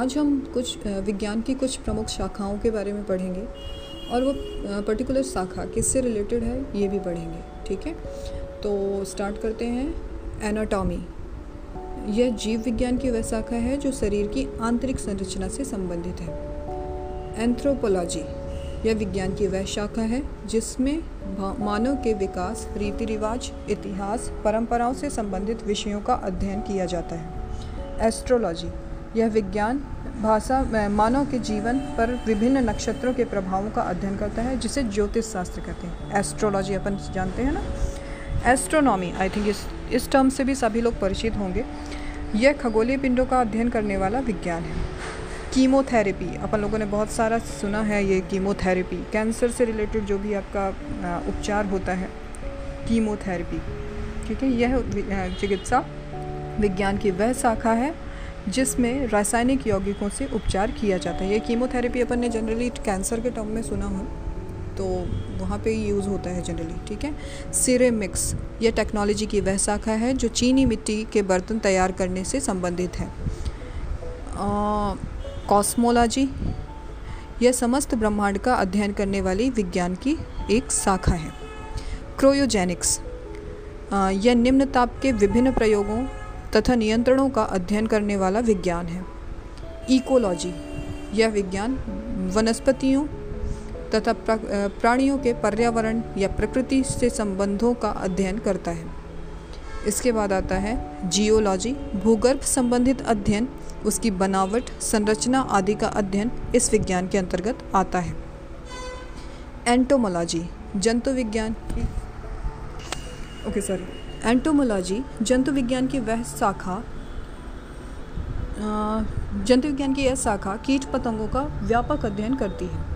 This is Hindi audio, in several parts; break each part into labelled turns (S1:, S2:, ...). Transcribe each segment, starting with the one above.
S1: आज हम कुछ विज्ञान की कुछ प्रमुख शाखाओं के बारे में पढ़ेंगे और वो पर्टिकुलर शाखा किससे रिलेटेड है, ये भी पढ़ेंगे, ठीक है? तो स्टार्ट करते हैं. एनाटॉमी यह जीव विज्ञान की वह शाखा है जो शरीर की आंतरिक संरचना से संबंधित है. एंथ्रोपोलॉजी यह विज्ञान की वह शाखा है जिसमें मानव के विकास रीति रिवाज इतिहास, परंपराओं से संबंधित विषयों का अध्ययन किया जाता है. एस्ट्रोलॉजी यह विज्ञान, भाषा मानव के जीवन पर विभिन्न नक्षत्रों के प्रभावों का अध्ययन करता है, जिसे ज्योतिष शास्त्र कहते हैं। एस्ट्रोलॉजी अपन जानते हैं ना? एस्ट्रोनॉमी आई थिंक इस इस टर्म से भी सभी लोग परिचित होंगे। यह खगोलीय पिंडों का अध्ययन करने वाला विज्ञान है। कीमोथेरेपी अपन लोगों ने बहुत सारा सुना है ये कीमोथेरेपी कैंसर से रिलेटेड जो भी आपका उपचार होता है कीमोथेरेपी ठीक है, यह चिकित्सा विज्ञान की वह शाखा है। जिसमें रासायनिक यौगिकों से उपचार किया जाता है। ये कीमोथेरेपी अपन ने जनरली कैंसर के टर्म में सुना हो तो वहाँ पे यूज़ होता है जनरली ठीक है? सिरेमिक्स ये टेक्नोलॉजी की वह शाखा है जो चीनी मिट्टी के बर्तन तैयार करने से संबंधित है। कॉस्मोलॉजी यह समस्त ब्रह्मांड का अध्ययन करने वाली विज्ञान की एक शाखा है। क्रोयोजेनिक्स यह निम्न ताप के विभिन्न प्रयोगों तथा नियंत्रणों का अध्ययन करने वाला विज्ञान है। इकोलॉजी, यह विज्ञान वनस्पतियों तथा प्राणियों के पर्यावरण या प्रकृति से संबंधों का अध्ययन करता है। इसके बाद आता है जियोलॉजी, भूगर्भ संबंधित अध्ययन, उसकी बनावट, संरचना आदि का अध्ययन इस विज्ञान के अंतर्गत आता है। एंटोमोलॉजी, जंतु विज्ञान। Okay, sorry. एंटोमोलॉजी जंतु विज्ञान की वह शाखा जंतु विज्ञान की यह शाखा कीट पतंगों का व्यापक अध्ययन करती है।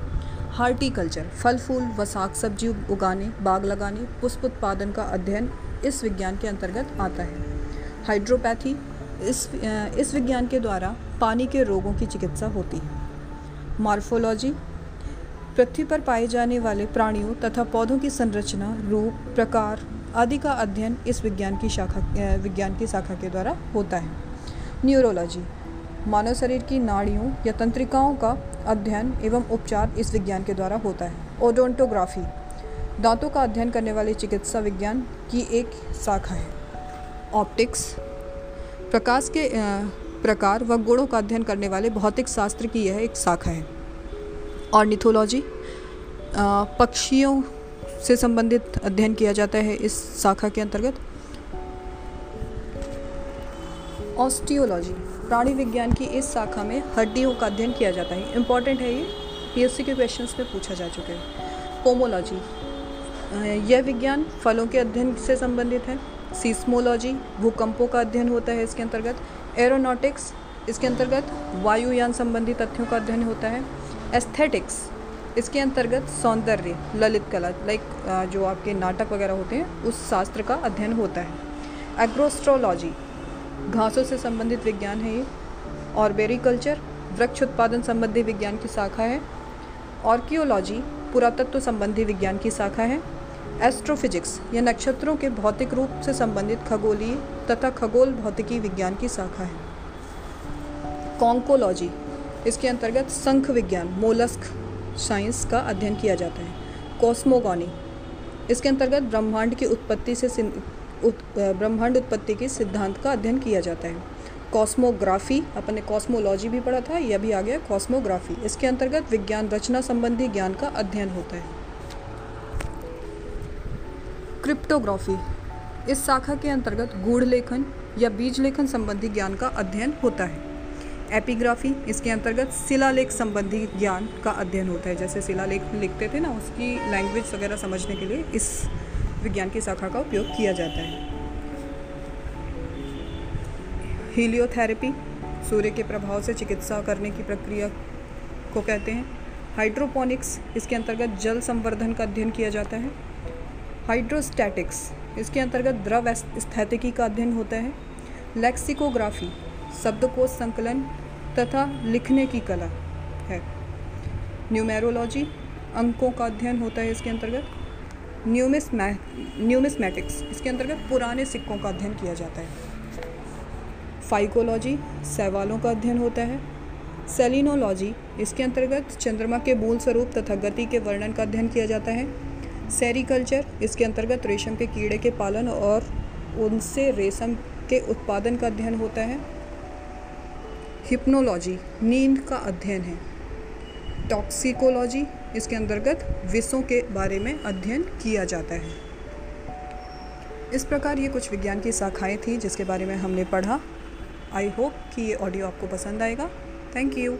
S1: हार्टिकल्चर फल, फूल व साग सब्ज़ी उगाने, बाग लगाने, पुष्प उत्पादन का अध्ययन इस विज्ञान के अंतर्गत आता है। हाइड्रोपैथी इस इस विज्ञान के द्वारा पानी के रोगों की चिकित्सा होती है। मार्फोलॉजी पृथ्वी पर पाए जाने वाले प्राणियों तथा पौधों की संरचना, रूप, प्रकार आदि का अध्ययन इस विज्ञान की शाखा विज्ञान की शाखा के द्वारा होता है। न्यूरोलॉजी, मानव शरीर की नाड़ियों या तंत्रिकाओं का अध्ययन एवं उपचार इस विज्ञान के द्वारा होता है। ओडोंटोग्राफी, दांतों का अध्ययन करने वाले चिकित्सा विज्ञान की एक शाखा है। ऑप्टिक्स, प्रकाश के प्रकार व गुणों का अध्ययन करने वाले भौतिक शास्त्र की यह एक शाखा है। ऑर्निथोलॉजी पक्षियों से संबंधित अध्ययन किया जाता है इस शाखा के अंतर्गत? ऑस्टियोलॉजी, प्राणी विज्ञान की इस शाखा में हड्डियों का अध्ययन किया जाता है। इंपॉर्टेंट है ये, पीएससी के क्वेश्चंस में पूछा जा चुका है। पोमोलॉजी यह विज्ञान फलों के अध्ययन से संबंधित है। सीस्मोलॉजी, भूकंपों का अध्ययन होता है इसके अंतर्गत। एरोनॉटिक्स इसके अंतर्गत वायुयान संबंधी तथ्यों का अध्ययन होता है। एस्थेटिक्स इसके अंतर्गत सौंदर्य, ललित कला लाइक जो आपके नाटक वगैरह होते हैं, उस शास्त्र का अध्ययन होता है। एग्रोस्ट्रोलॉजी घासों से संबंधित विज्ञान है ये। और बेरीकल्चर वृक्ष उत्पादन संबंधी विज्ञान की शाखा है। ऑर्कियोलॉजी पुरातत्व संबंधी विज्ञान की शाखा है। एस्ट्रोफिजिक्स यह नक्षत्रों के भौतिक रूप से संबंधित खगोलीय तथा खगोल भौतिकी विज्ञान की शाखा है। कॉन्कोलॉजी इसके अंतर्गत संख विज्ञान, मोलस्क साइंस का अध्ययन किया जाता है। कॉस्मोगोनी। इसके अंतर्गत ब्रह्मांड की उत्पत्ति से उत, ब्रह्मांड उत्पत्ति के सिद्धांत का अध्ययन किया जाता है। कॉस्मोग्राफी अपन कॉस्मोलॉजी भी पढ़ा था यह भी आ गया कॉस्मोग्राफी। इसके अंतर्गत विज्ञान रचना संबंधी ज्ञान का अध्ययन होता है। क्रिप्टोग्राफी। इस शाखा के अंतर्गत गूढ़ लेखन या बीज लेखन संबंधी ज्ञान का अध्ययन होता है। एपिग्राफी, इसके अंतर्गत शिलालेख संबंधी ज्ञान का अध्ययन होता है। जैसे शिलालेख लिखते थे ना, उसकी लैंग्वेज वगैरह समझने के लिए इस विज्ञान की शाखा का उपयोग किया जाता है। हीलियोथेरेपी सूर्य के प्रभाव से चिकित्सा करने की प्रक्रिया को कहते हैं। हाइड्रोपोनिक्स इसके अंतर्गत जल संवर्धन का अध्ययन किया जाता है। हाइड्रोस्टैटिक्स इसके अंतर्गत द्रव स्थैतिकी का अध्ययन होता है। लेक्सिकोग्राफी शब्दकोश संकलन तथा लिखने की कला है। न्यूमेरोलॉजी अंकों का अध्ययन होता है इसके अंतर्गत। न्यूमिस न्यूमिसमैटिक्स इसके अंतर्गत पुराने सिक्कों का अध्ययन किया जाता है। फाइकोलॉजी सवालों का अध्ययन होता है। सेलिनोलॉजी इसके अंतर्गत चंद्रमा के मूल स्वरूप तथा गति के वर्णन का अध्ययन किया जाता है। सेरिकल्चर इसके अंतर्गत रेशम के कीड़े के पालन और उनसे रेशम के उत्पादन का अध्ययन होता है। हिप्नोलॉजी, नींद का अध्ययन है। टॉक्सिकोलॉजी, इसके अंतर्गत विषों के बारे में अध्ययन किया जाता है। इस प्रकार ये कुछ विज्ञान की शाखाएँ थी जिसके बारे में हमने पढ़ा। आई होप कि ये ऑडियो आपको पसंद आएगा। Thank you